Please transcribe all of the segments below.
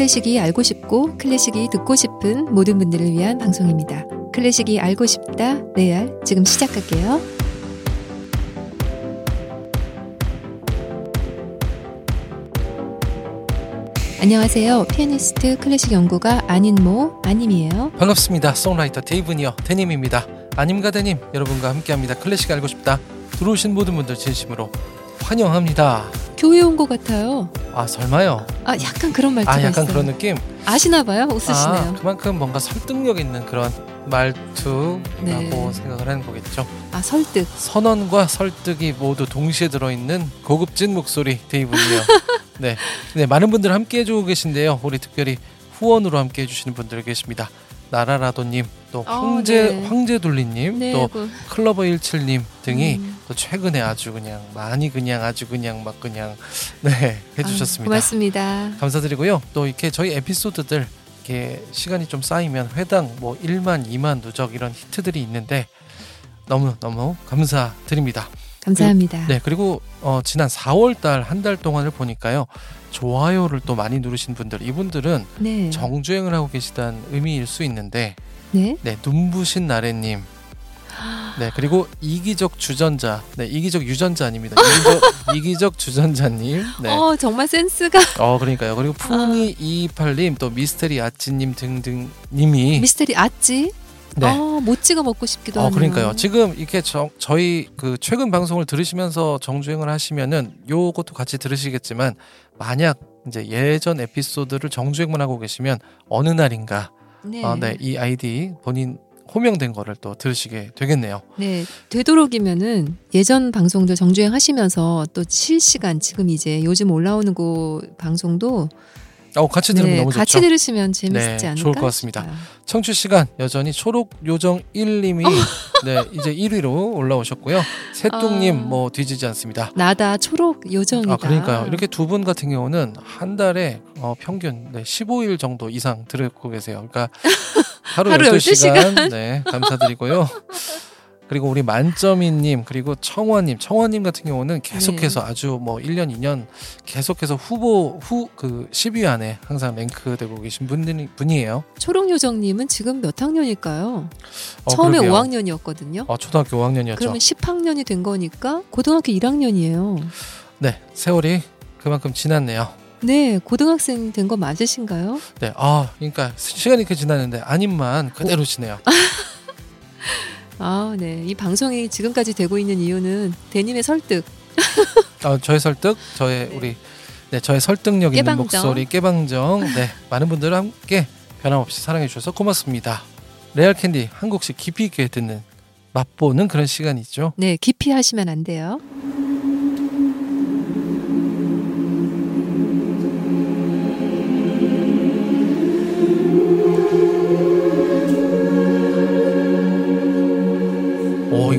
클래식이 알고 싶고 클래식이 듣고 싶은 모든 분들을 위한 방송입니다. 클래식이 알고 싶다 레알 지금 시작할게요. 안녕하세요. 피아니스트 클래식 연구가 안인모 아님이에요. 반갑습니다. songwriter 데이브니어 데님입니다. 아님과 데님 여러분과 함께합니다. 클래식 알고 싶다. 들어오신 모든 분들 진심으로 환영합니다. 교회 온 것 같아요. 아 설마요? 아 약간 그런 말투가 아 약간 있어요. 그런 느낌? 아시나 봐요. 웃으시네요. 아 그만큼 뭔가 설득력 있는 그런 말투라고 네. 생각을 하는 거겠죠. 아 설득. 선언과 설득이 모두 동시에 들어있는 고급진 목소리 데이브니어. 네, 네 많은 분들 함께 해주고 계신데요. 우리 특별히 후원으로 함께 해주시는 분들 계십니다. 나라라도님, 또 아, 황제 네. 황제둘리님, 네. 또 그, 클러버 17님 등이 음. 또 최근에 아주 그냥 많이 그냥 아주 그냥 막 그냥 네 해주셨습니다. 아, 고맙습니다. 감사드리고요. 또 이렇게 저희 에피소드들 이렇게 시간이 좀 쌓이면 회당 뭐 1만, 2만 누적 이런 히트들이 있는데 너무 너무 감사드립니다. 감사합니다. 네 그리고 어, 지난 4월달 한 달 동안을 보니까요 좋아요를 또 많이 누르신 분들 이분들은 네. 정주행을 하고 계시다는 의미일 수 있는데 네. 네 눈부신 나래님 네 그리고 이기적 주전자. 네 이기적 유전자 아닙니다. 이기적, 이기적 주전자님. 네. 어 정말 센스가. 어 그러니까요. 그리고 풍이 228님 또 미스테리 아찌님 등등 님이. 미스테리 아찌. 네. 어, 못 찍어 먹고 싶기도 어 하네요. 그러니까요. 지금 이렇게 저, 저희 그 최근 방송을 들으시면서 정주행을 하시면은 요것도 같이 들으시겠지만 만약 이제 예전 에피소드를 정주행만 하고 계시면 어느 날인가. 네. 어, 네, 이 아이디 본인 호명된 거를 또 들으시게 되겠네요. 네. 되도록이면은 예전 방송들 정주행 하시면서 또 실시간 지금 이제 요즘 올라오는 거 방송도 어, 같이 들으면 네, 너무 좋죠. 같이 들으시면 재밌지 네, 않을까? 좋을 것 같습니다. 싶어요. 청취 시간 여전히 초록 요정 1님이 어. 네, 이제 1위로 올라오셨고요. 새똥님 아. 뭐 뒤지지 않습니다. 나다 초록 요정이다. 아 그러니까요. 이렇게 두 분 같은 경우는 한 달에 어, 평균 네, 15일 정도 이상 들고 계세요. 그러니까 하루, 하루 12시간, 네, 감사드리고요. 그리고 우리 만점이님 그리고 청원님 청원님 같은 경우는 계속해서 아주 뭐 1년 2년 계속해서 후보 후 그 10위 안에 항상 랭크되고 계신 분이, 분이에요. 초록 요정님은 지금 몇 학년일까요? 어, 처음에 그러게요. 5학년이었거든요. 어, 초등학교 5학년이었죠. 그러면 10학년이 된 거니까 고등학교 1학년이에요. 네, 세월이 그만큼 지났네요. 네, 고등학생 된 거 맞으신가요? 네, 아, 그러니까 시간이 이렇게 지났는데 아님만 그대로시네요. 아, 네. 이 방송이 지금까지 되고 있는 이유는 대님의 설득. 어, 저의 설득, 저의 우리 네, 저의 설득력 있는 깨방정. 목소리 깨방정. 네, 많은 분들 함께 변함없이 사랑해 주셔서 고맙습니다. 레알 캔디 한국식 깊이 있게 듣는 맛보는 그런 시간이죠. 네, 깊이 하시면 안 돼요.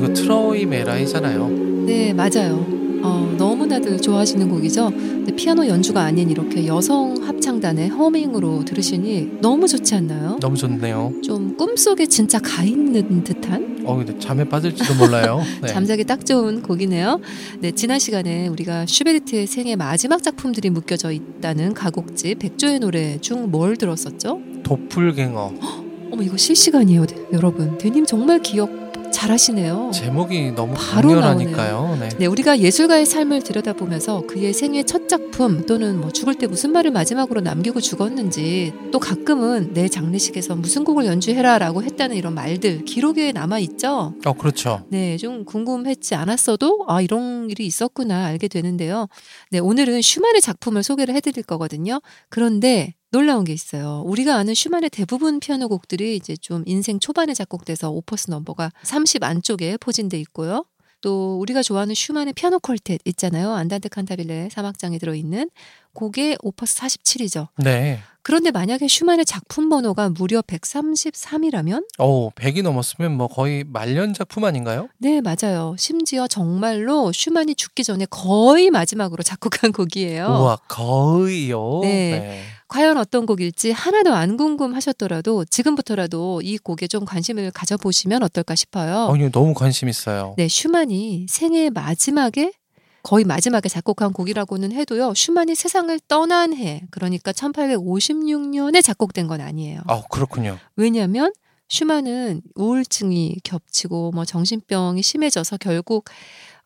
이거 트로이메라이잖아요. 네, 맞아요. 어, 너무나들 좋아하시는 곡이죠. 근데 피아노 연주가 아닌 이렇게 여성 합창단의 허밍으로 들으시니 너무 좋지 않나요? 너무 좋네요. 좀 꿈속에 진짜 가 있는 듯한 어, 근데 잠에 빠질지도 몰라요. 네. 잠자기 딱 좋은 곡이네요. 네, 지난 시간에 우리가 슈베르트의 생애 마지막 작품들이 묶여져 있다는 가곡집 백조의 노래 중 뭘 들었었죠? 도플갱어. 어머 이거 실시간이에요, 네, 여러분. 대님 정말 기억 잘하시네요. 제목이 너무 바로 강렬하니까요. 네. 네, 우리가 예술가의 삶을 들여다보면서 그의 생애 첫 작품 또는 뭐 죽을 때 무슨 말을 마지막으로 남기고 죽었는지 또 가끔은 내 장례식에서 무슨 곡을 연주해라라고 했다는 이런 말들 기록에 남아 있죠. 어, 그렇죠. 네, 좀 궁금했지 않았어도 아 이런 일이 있었구나 알게 되는데요. 네, 오늘은 슈만의 작품을 소개를 해드릴 거거든요. 그런데 놀라운 게 있어요. 우리가 아는 슈만의 대부분 피아노 곡들이 이제 좀 인생 초반에 작곡돼서 opus number가 30 안쪽에 포진돼 있고요. 또 우리가 좋아하는 슈만의 피아노 quartet 있잖아요. 안단테 칸타빌레 3악장에 들어있는 그게 opus 47이죠. 네. 그런데 만약에 슈만의 작품 번호가 무려 133이라면 오, 100이 넘었으면 뭐 거의 말년 작품 아닌가요? 네, 맞아요. 심지어 정말로 슈만이 죽기 전에 거의 마지막으로 작곡한 곡이에요. 우와, 거의요. 네. 과연 어떤 곡일지 하나도 안 궁금하셨더라도 지금부터라도 이 곡에 좀 관심을 가져보시면 어떨까 싶어요. 어, 이거 너무 관심 있어요. 네, 슈만이 생애 마지막에 거의 마지막에 작곡한 곡이라고는 해도요. 슈만이 세상을 떠난 해, 그러니까 1856년에 작곡된 건 아니에요. 아, 그렇군요. 왜냐하면 슈만은 우울증이 겹치고 뭐 정신병이 심해져서 결국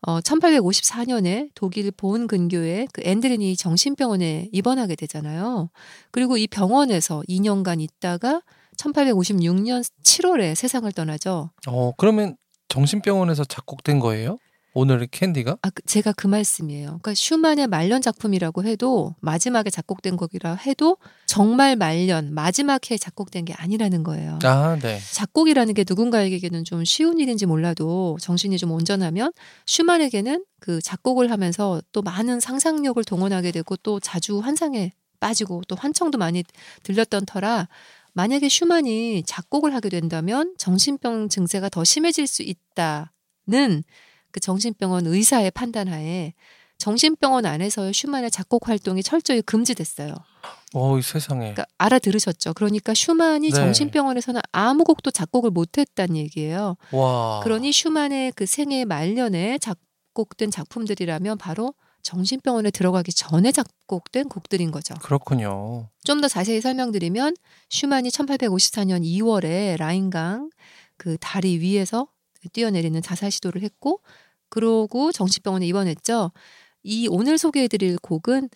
어 1854년에 독일 본 근교의 그 앤드레니 정신병원에 입원하게 되잖아요. 그리고 이 병원에서 2년간 있다가 1856년 7월에 세상을 떠나죠. 어, 그러면 정신병원에서 작곡된 거예요? 오늘의 캔디가? 아, 그- 제가 그 말씀이에요. 그러니까 슈만의 말년 작품이라고 해도 마지막에 작곡된 곡이라 해도 정말 말년 마지막 해 작곡된 게 아니라는 거예요. 아, 네. 작곡이라는 게 누군가에게는 좀 쉬운 일인지 몰라도 정신이 좀 온전하면 슈만에게는 그 작곡을 하면서 또 많은 상상력을 동원하게 되고 또 자주 환상에 빠지고 또 환청도 많이 들렸던 터라 만약에 슈만이 작곡을 하게 된다면 정신병 증세가 더 심해질 수 있다는 그 정신병원 의사의 판단하에 정신병원 안에서의 슈만의 작곡 활동이 철저히 금지됐어요. 어, 이 세상에. 그러니까 알아들으셨죠. 그러니까 슈만이 네. 정신병원에서는 아무 곡도 작곡을 못했다는 얘기예요. 와. 그러니 슈만의 그 생애 말년에 작곡된 작품들이라면 바로 정신병원에 들어가기 전에 작곡된 곡들인 거죠. 그렇군요. 좀 더 자세히 설명드리면 슈만이 1854년 2월에 라인강 그 다리 위에서 뛰어내리는 자살 시도를 했고 그러고 정신병원에 입원했죠. 이 오늘 소개해드릴 곡은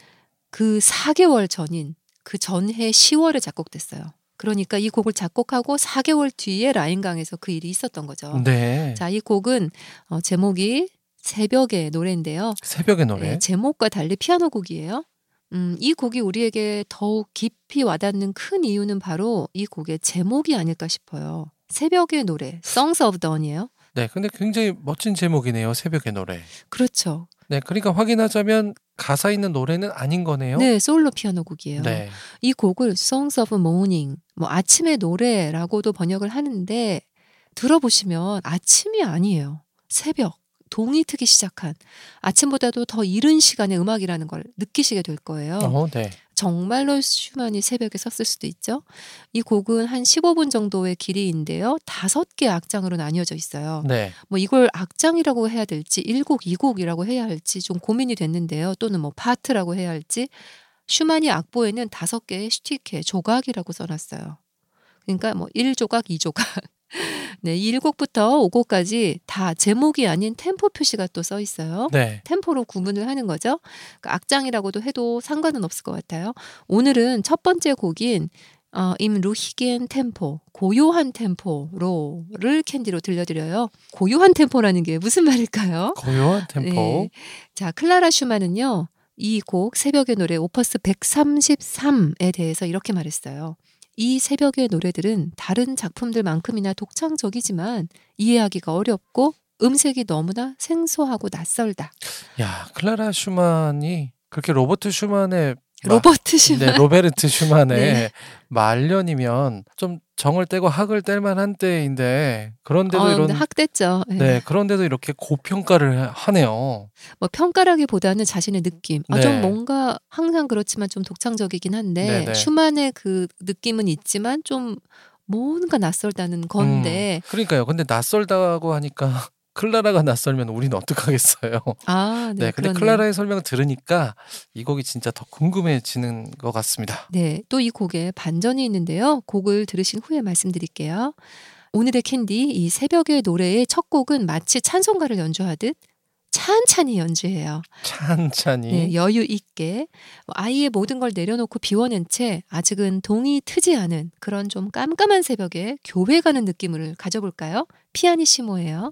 그 4개월 전인 그 전해 10월에 작곡됐어요. 그러니까 이 곡을 작곡하고 4개월 뒤에 라인강에서 그 일이 있었던 거죠. 네. 자, 이 곡은 어, 제목이 새벽의 노래인데요. 새벽의 노래. 네, 제목과 달리 피아노 곡이에요. 음, 이 곡이 우리에게 더욱 깊이 와닿는 큰 이유는 바로 이 곡의 제목이 아닐까 싶어요. 새벽의 노래, Songs of Dawn이에요. 네, 근데 굉장히 멋진 제목이네요. 새벽의 노래. 그렇죠. 네, 그러니까 확인하자면 가사 있는 노래는 아닌 거네요. 네, 솔로 피아노 곡이에요. 네. 이 곡을 Songs of Morning, 뭐 아침의 노래라고도 번역을 하는데 들어보시면 아침이 아니에요. 새벽, 동이 트기 시작한 아침보다도 더 이른 시간의 음악이라는 걸 느끼시게 될 거예요. 어, 네. 정말로 슈만이 새벽에 썼을 수도 있죠. 이 곡은 한 15분 정도의 길이인데요. 다섯 개 악장으로 나뉘어져 있어요. 네. 뭐 이걸 악장이라고 해야 될지 1곡, 2곡이라고 해야 할지 좀 고민이 됐는데요. 또는 뭐 파트라고 해야 할지 슈만이 악보에는 다섯 개의 Stücke, 조각이라고 써놨어요. 그러니까 뭐 1조각, 2조각. 네, 이 1곡부터 5곡까지 다 제목이 아닌 템포 표시가 또 써 있어요. 네. 템포로 구분을 하는 거죠. 그러니까 악장이라고도 해도 상관은 없을 것 같아요. 오늘은 첫 번째 곡인 어, Im ruhigen Tempo, 고요한 템포로를 캔디로 들려드려요. 고요한 템포라는 게 무슨 말일까요? 고요한 템포. 네. 자, 클라라 슈만은요. 이 곡 새벽의 노래 opus 133에 대해서 이렇게 말했어요. 이 새벽의 노래들은 다른 작품들만큼이나 독창적이지만 이해하기가 어렵고 음색이 너무나 생소하고 낯설다. 야, 클라라 슈만이 그렇게 로버트 슈만의 마- 로버트 슈만. 네, 로베르트 슈만의 네. 말년이면 좀 정을 떼고 학을 뗄 만 한 때인데 그런데도 어, 이런 학 뗐죠. 네. 네, 그런데도 이렇게 고평가를 하네요. 뭐 평가라기보다는 자신의 느낌. 아, 네. 좀 뭔가 항상 그렇지만 좀 독창적이긴 한데 네네. 슈만의 그 느낌은 있지만 좀 뭔가 낯설다는 건데. 그러니까요. 근데 낯설다고 하니까 클라라가 낯설면 우리는 어떡하겠어요. 아, 네. 네, 근데 그렇네요. 클라라의 설명을 들으니까 이 곡이 진짜 더 궁금해지는 것 같습니다. 네, 또 이 곡에 반전이 있는데요. 곡을 들으신 후에 말씀드릴게요. 오늘의 캔디 이 새벽의 노래의 첫 곡은 마치 찬송가를 연주하듯 찬찬히 연주해요. 찬찬히. 네, 여유 있게 아이의 모든 걸 내려놓고 비워낸 채 아직은 동이 트지 않은 그런 좀 깜깜한 새벽에 교회 가는 느낌을 가져볼까요? 피아니시모예요.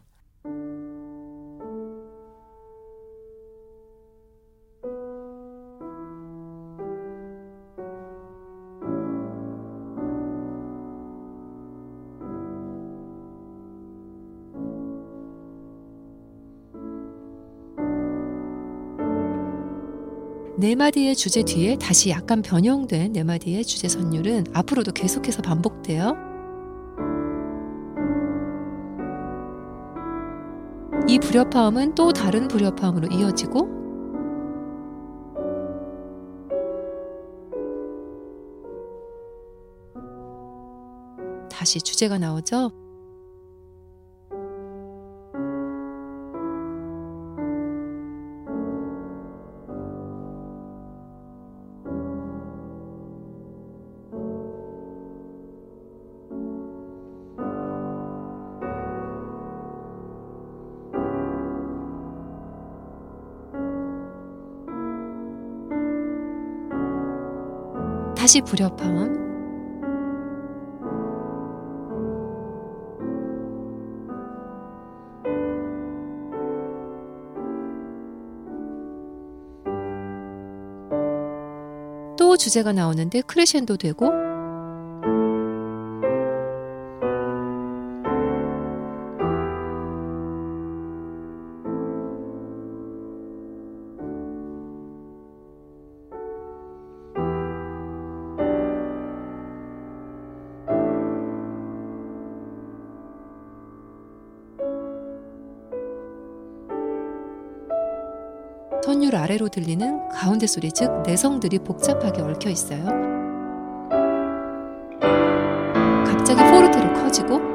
네 마디의 주제 뒤에 다시 약간 변형된 네 마디의 주제 선율은 앞으로도 계속해서 반복돼요. 이 불협화음은 또 다른 불협화음으로 이어지고 다시 주제가 나오죠. 다시 불협화음. 또 주제가 나오는데 크레셴도 되고 선율 아래로 들리는 가운데 소리, 즉 내성들이 복잡하게 얽혀 있어요. 갑자기 포르테로 커지고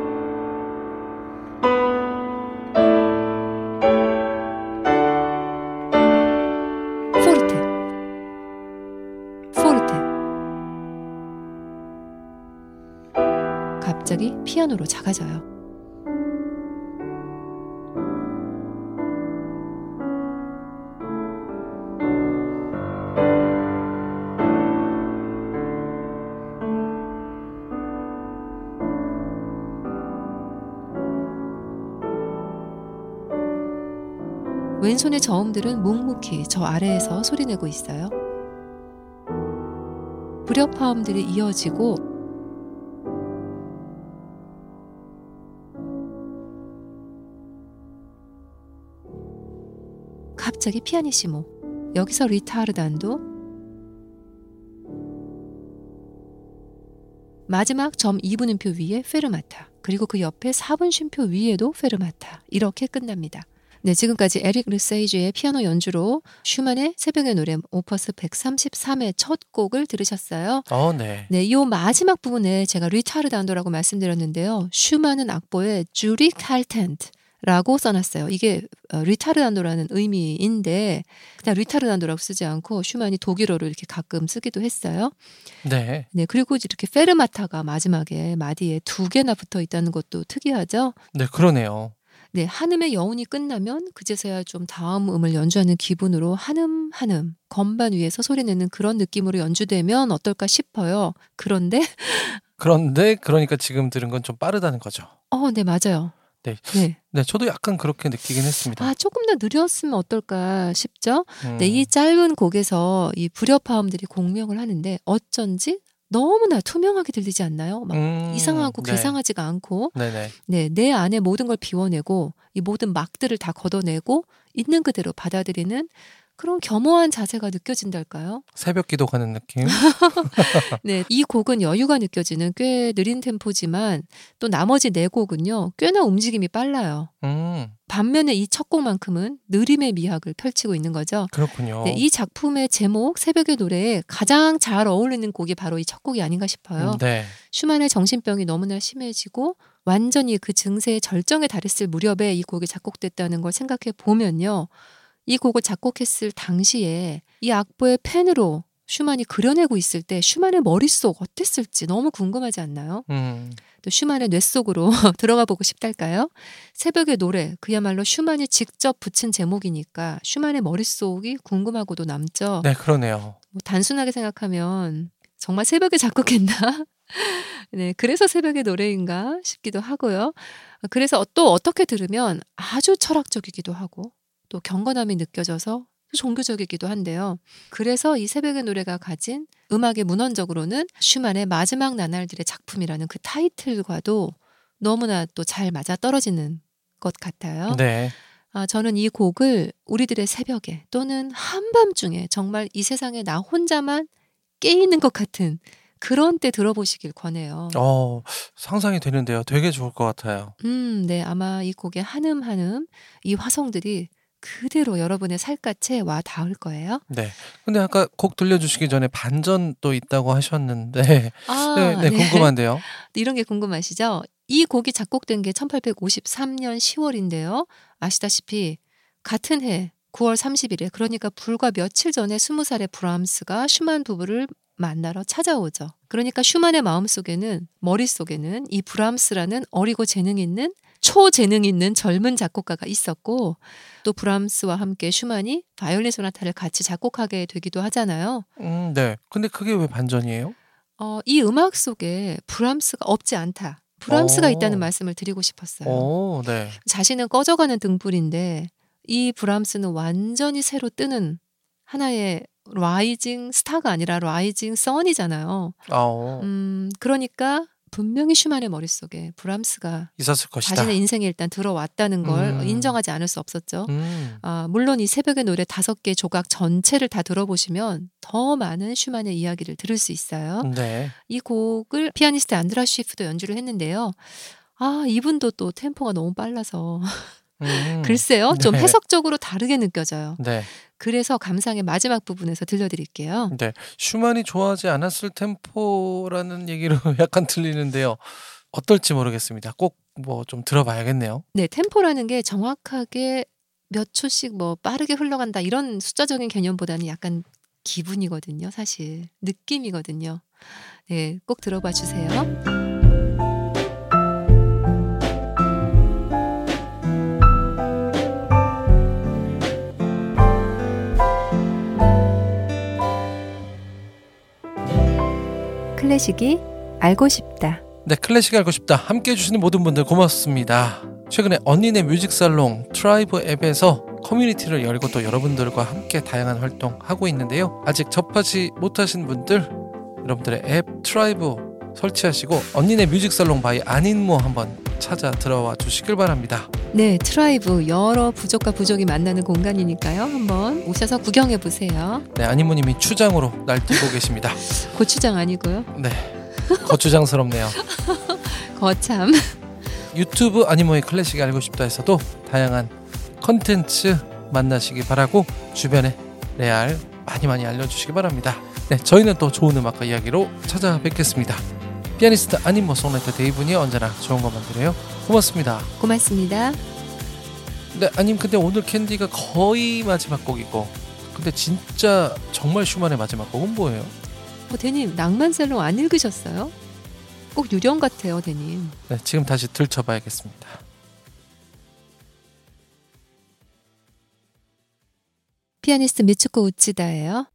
피아노로 작아져요. 왼손의 저음들은 묵묵히 저 아래에서 소리내고 있어요. 불협화음들이 이어지고 갑자기 피아니시모 여기서 리타르단도 마지막 점 2분음표 위에 페르마타 그리고 그 옆에 4분 쉼표 위에도 페르마타 이렇게 끝납니다. 네, 지금까지 에릭 르세이주의 피아노 연주로 슈만의 새벽의 노래 opus 133의 첫 곡을 들으셨어요. 어, 네. 네, 이 마지막 부분에 제가 리타르단도라고 말씀드렸는데요. 슈만은 악보에 주리 칼텐트 라고 써놨어요. 이게 어, 리타르단도라는 의미인데 그냥 리타르단도라고 쓰지 않고 슈만이 독일어로 이렇게 가끔 쓰기도 했어요. 네. 네, 그리고 이렇게 페르마타가 마지막에 마디에 두 개나 붙어 있다는 것도 특이하죠. 네, 그러네요. 네, 한음의 여운이 끝나면 그제서야 좀 다음 음을 연주하는 기분으로 한음 한음 건반 위에서 소리내는 그런 느낌으로 연주되면 어떨까 싶어요. 그런데 그런데 그러니까 지금 들은 건 좀 빠르다는 거죠. 어, 네, 맞아요. 네. 네. 네, 저도 약간 그렇게 느끼긴 했습니다. 아, 조금 더 느렸으면 어떨까 싶죠? 음, 네, 이 짧은 곡에서 이 불협화음들이 공명을 하는데 어쩐지 너무나 투명하게 들리지 않나요? 막 음, 이상하고 네. 괴상하지가 않고 네네. 네, 내 안에 모든 걸 비워내고 이 모든 막들을 다 걷어내고 있는 그대로 받아들이는 그런 겸허한 자세가 느껴진달까요? 새벽 기도 가는 느낌. 네, 이 곡은 여유가 느껴지는 꽤 느린 템포지만 또 나머지 네 곡은요, 꽤나 움직임이 빨라요. 음, 반면에 이 첫 곡만큼은 느림의 미학을 펼치고 있는 거죠. 그렇군요. 네, 이 작품의 제목 새벽의 노래에 가장 잘 어울리는 곡이 바로 이 첫 곡이 아닌가 싶어요. 음, 네. 슈만의 정신병이 너무나 심해지고 완전히 그 증세의 절정에 달했을 무렵에 이 곡이 작곡됐다는 걸 생각해 보면요. 이 곡을 작곡했을 당시에 이 악보의 펜으로 슈만이 그려내고 있을 때 슈만의 머릿속 어땠을지 너무 궁금하지 않나요? 음, 또 슈만의 뇌 속으로 들어가 보고 싶달까요? 새벽의 노래 그야말로 슈만이 직접 붙인 제목이니까 슈만의 머릿속이 궁금하고도 남죠. 네, 그러네요. 뭐 단순하게 생각하면 정말 새벽에 작곡했나? 네, 그래서 새벽의 노래인가 싶기도 하고요. 그래서 또 어떻게 들으면 아주 철학적이기도 하고 또 경건함이 느껴져서 종교적이기도 한데요. 그래서 이 새벽의 노래가 가진 음악의 문헌적으로는 슈만의 마지막 나날들의 작품이라는 그 타이틀과도 너무나 또 잘 맞아 떨어지는 것 같아요. 네. 아, 저는 이 곡을 우리들의 새벽에 또는 한밤중에 정말 이 세상에 나 혼자만 깨 있는 것 같은 그런 때 들어보시길 권해요. 어, 상상이 되는데요. 되게 좋을 것 같아요. 음, 네, 아마 이 곡의 한음 한음 이 화성들이 그대로 여러분의 살갗에 와 닿을 거예요. 네. 근데 아까 곡 들려주시기 전에 반전 또 있다고 하셨는데, 아, 네, 네, 궁금한데요. 이런 게 궁금하시죠? 이 곡이 작곡된 게 1853년 10월인데요. 아시다시피 같은 해 9월 30일에 그러니까 불과 며칠 전에 20살의 브람스가 슈만 부부를 만나러 찾아오죠. 그러니까 슈만의 마음속에는 머릿속에는 이 브람스라는 어리고 재능 있는 초재능 있는 젊은 작곡가가 있었고 또 브람스와 함께 슈만이 바이올린 소나타를 같이 작곡하게 되기도 하잖아요. 음, 네. 근데 그게 왜 반전이에요? 어, 이 음악 속에 브람스가 없지 않다. 브람스가 어. 있다는 말씀을 드리고 싶었어요. 오, 네. 자신은 꺼져가는 등불인데 이 브람스는 완전히 새로 뜨는 하나의 rising star가 아니라 rising sun이잖아요. 아, 음, 그러니까 분명히 슈만의 머릿속에 브람스가 있었을 것이다. 자신의 인생에 일단 들어왔다는 걸 음. 인정하지 않을 수 없었죠. 음, 아, 물론 이 새벽의 노래 다섯 개 조각 전체를 다 들어보시면 더 많은 슈만의 이야기를 들을 수 있어요. 네. 이 곡을 피아니스트 안드라 쉬프도 연주를 했는데요. 아, 이분도 또 템포가 너무 빨라서 음, 글쎄요. 좀 네. 해석적으로 다르게 느껴져요. 네. 그래서 감상의 마지막 부분에서 들려드릴게요. 네. 슈만이 좋아하지 않았을 템포라는 얘기로 약간 들리는데요. 어떨지 모르겠습니다. 꼭 뭐 좀 들어봐야겠네요. 네, 템포라는 게 정확하게 몇 초씩 뭐 빠르게 흘러간다 이런 숫자적인 개념보다는 약간 기분이거든요, 사실. 느낌이거든요. 네, 꼭 들어봐 주세요. 클래식이 알고 싶다. 네, 클래식 알고 싶다. 함께 해주시는 모든 분들 고맙습니다. 최근에 언니네 뮤직살롱 트라이브 앱에서 커뮤니티를 열고 또 여러분들과 함께 다양한 활동 하고 있는데요. 아직 접하지 못하신 분들 여러분들의 앱 트라이브 설치하시고 언니네 뮤직살롱 by 안인모 한번 찾아 들어와 주시길 바랍니다. 네, 트라이브 여러 부족과 부족이 만나는 공간이니까요. 한번 오셔서 구경해 보세요. 네, 안인모님이 추장으로 날뛰고 계십니다. 고추장 아니고요. 네, 거추장스럽네요. 거참. 유튜브 안인모의 클래식 알고 싶다에서도 다양한 컨텐츠 만나시기 바라고 주변에 레알 많이 많이 알려주시기 바랍니다. 네, 저희는 또 좋은 음악과 이야기로 찾아뵙겠습니다. 피아니스트 아니모 송라이터 데이분이 언제나 좋은 것만 드려요. 고맙습니다. 고맙습니다. 네, 아님 근데 오늘 캔디가 거의 마지막 곡이고 근데 진짜 정말 슈만의 마지막 곡은 뭐예요? 어, 대님 낭만 살롱 안 읽으셨어요? 꼭 유령 같아요, 대님. 네, 지금 다시 들춰봐야겠습니다. 피아니스트 미츠코 우치다예요.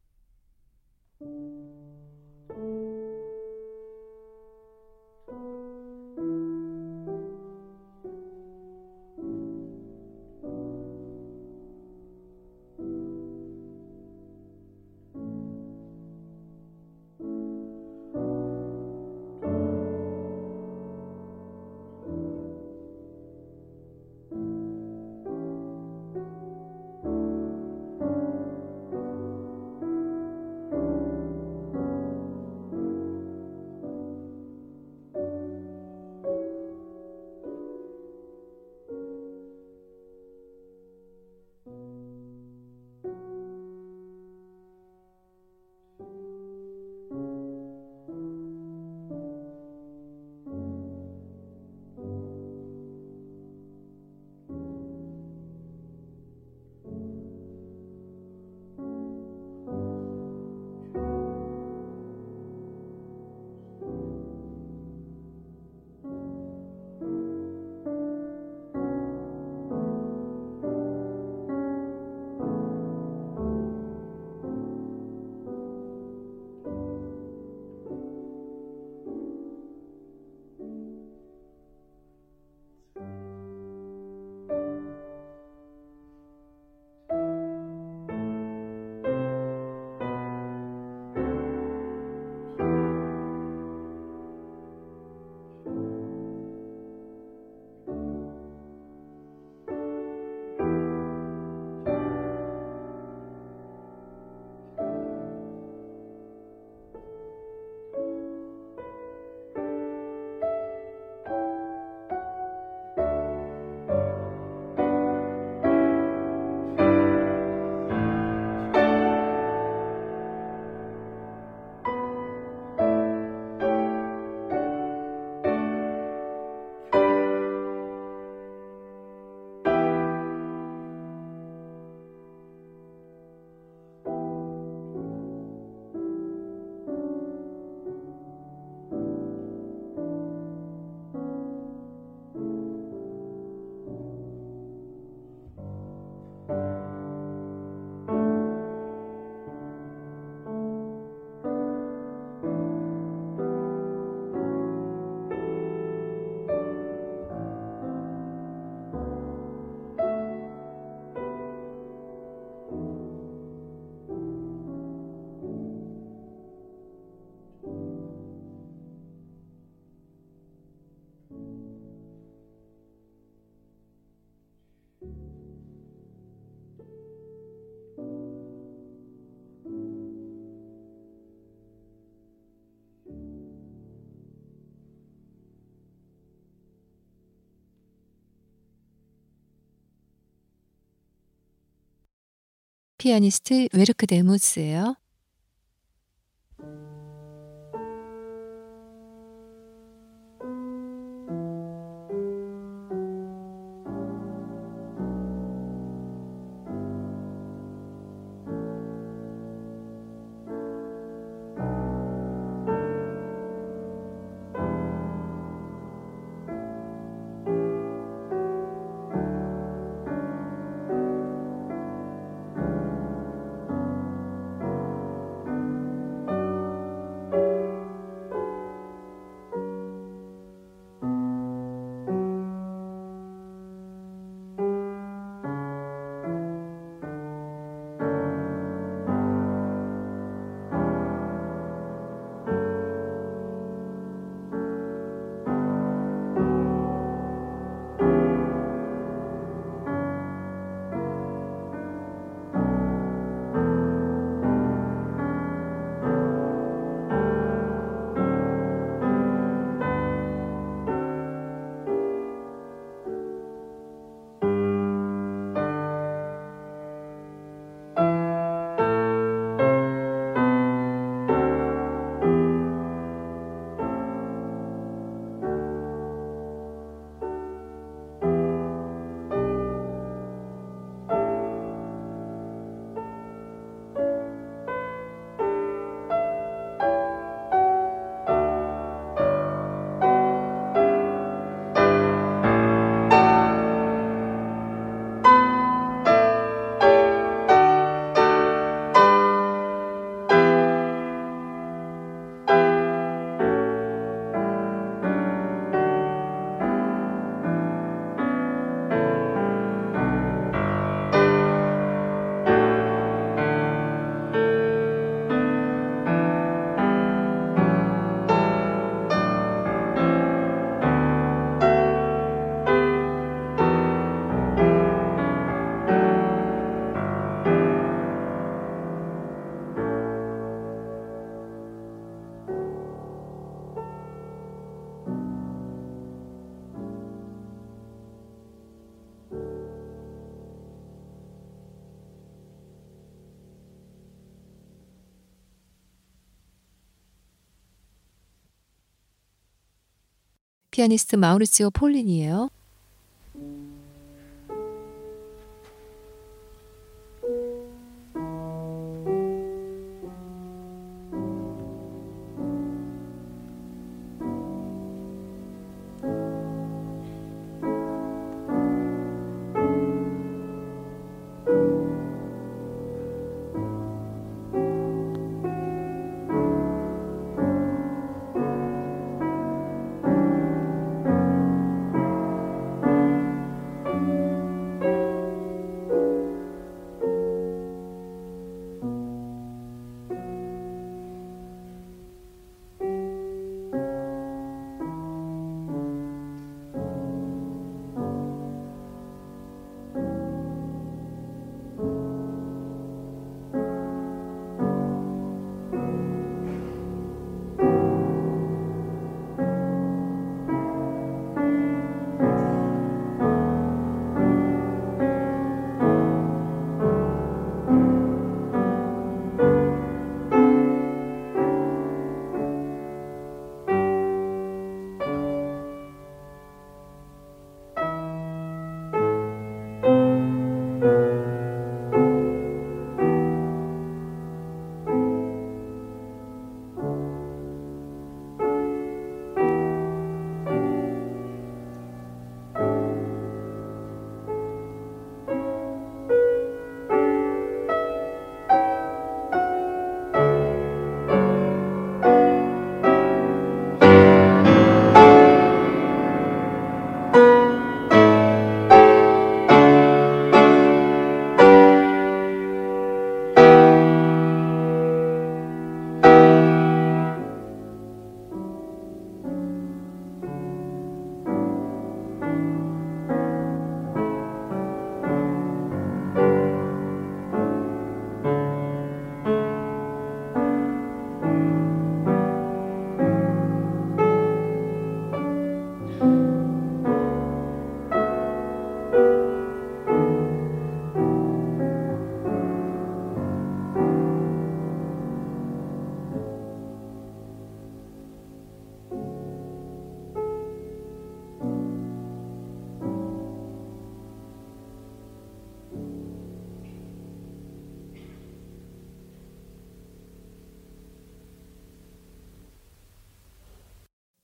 피아니스트 웨르크 데무스예요. 피아니스트 마우리치오 폴린이에요.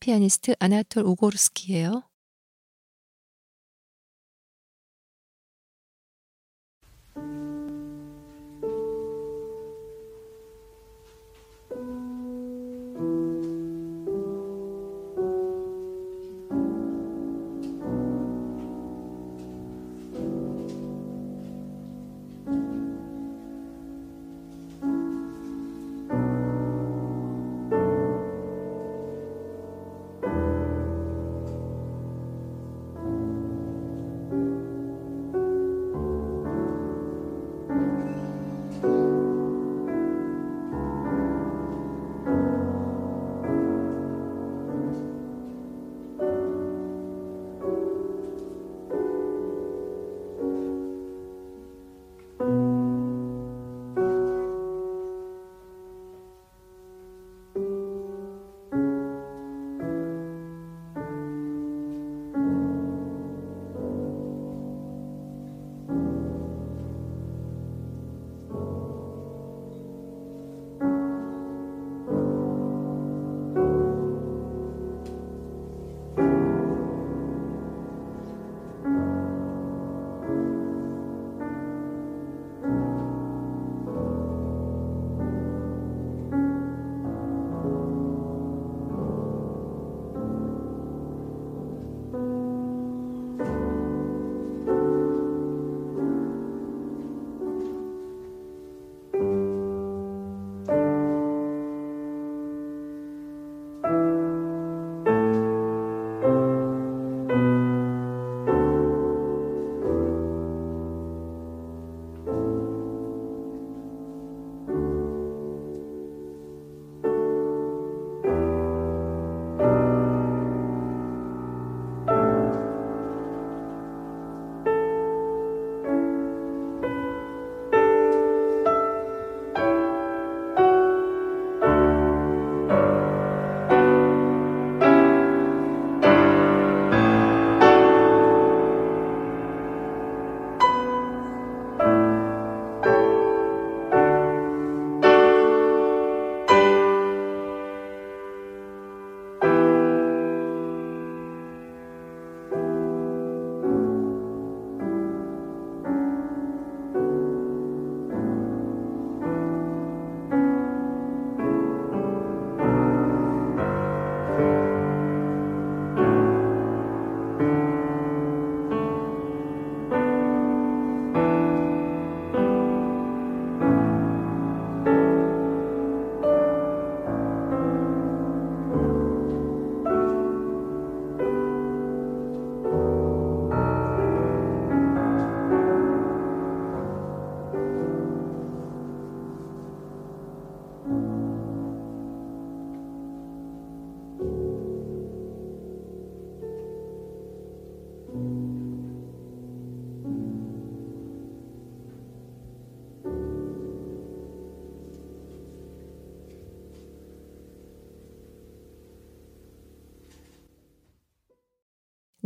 피아니스트 아나톨 오고르스키예요.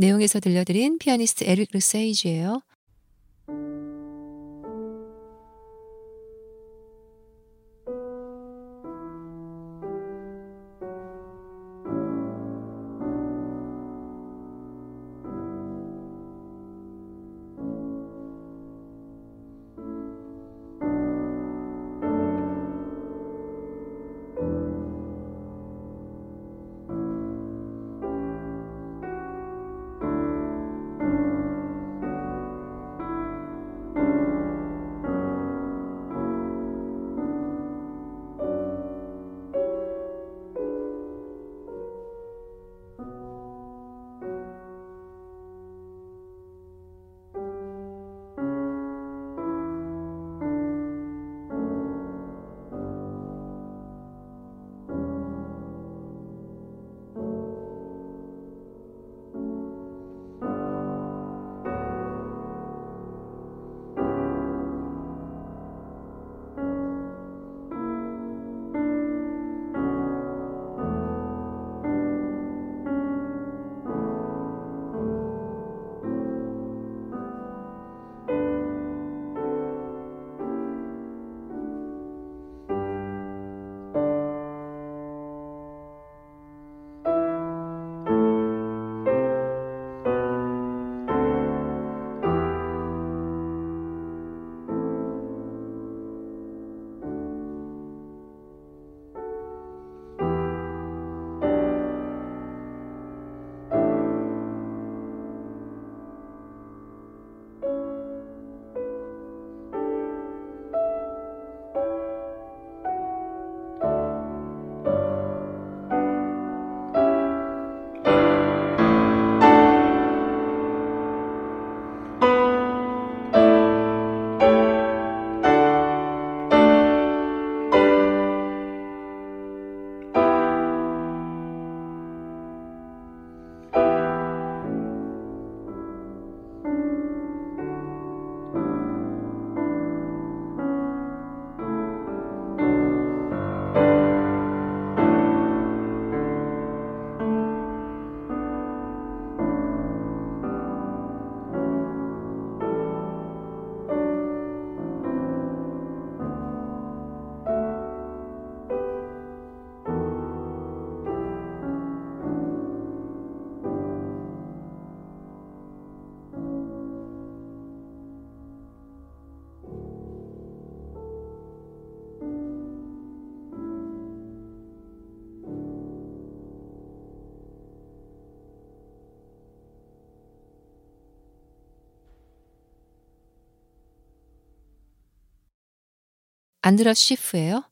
내용에서 들려드린 피아니스트 에릭 르세이지예요. 안드라 쉬프예요.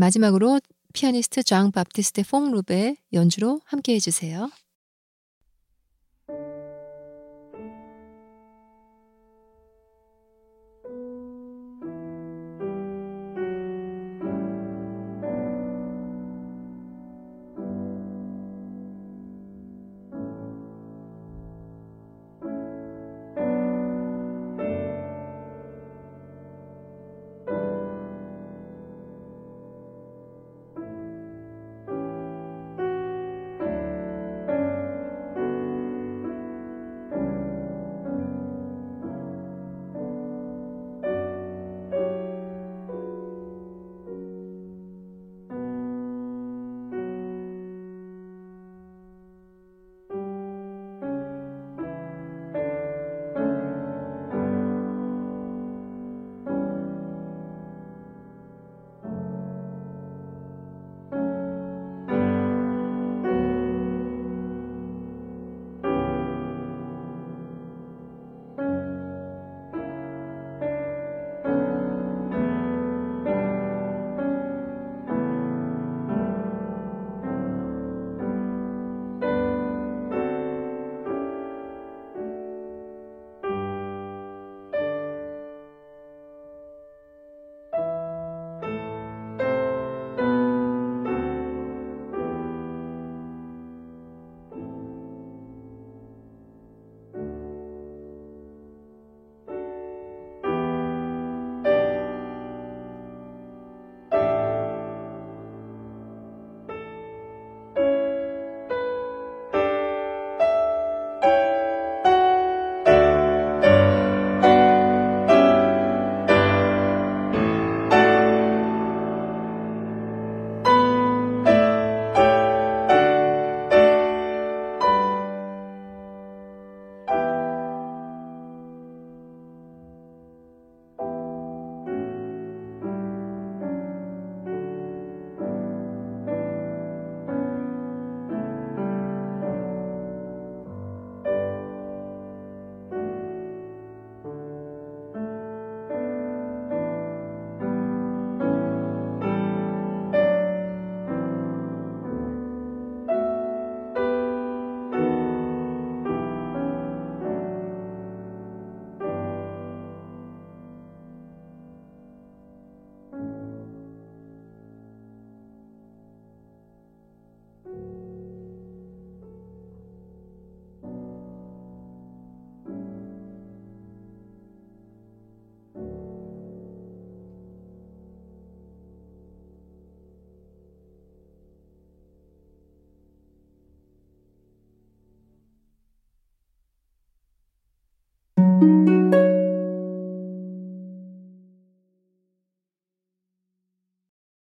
마지막으로 피아니스트 장 바프티스테 퐁루베 연주로 함께 해주세요.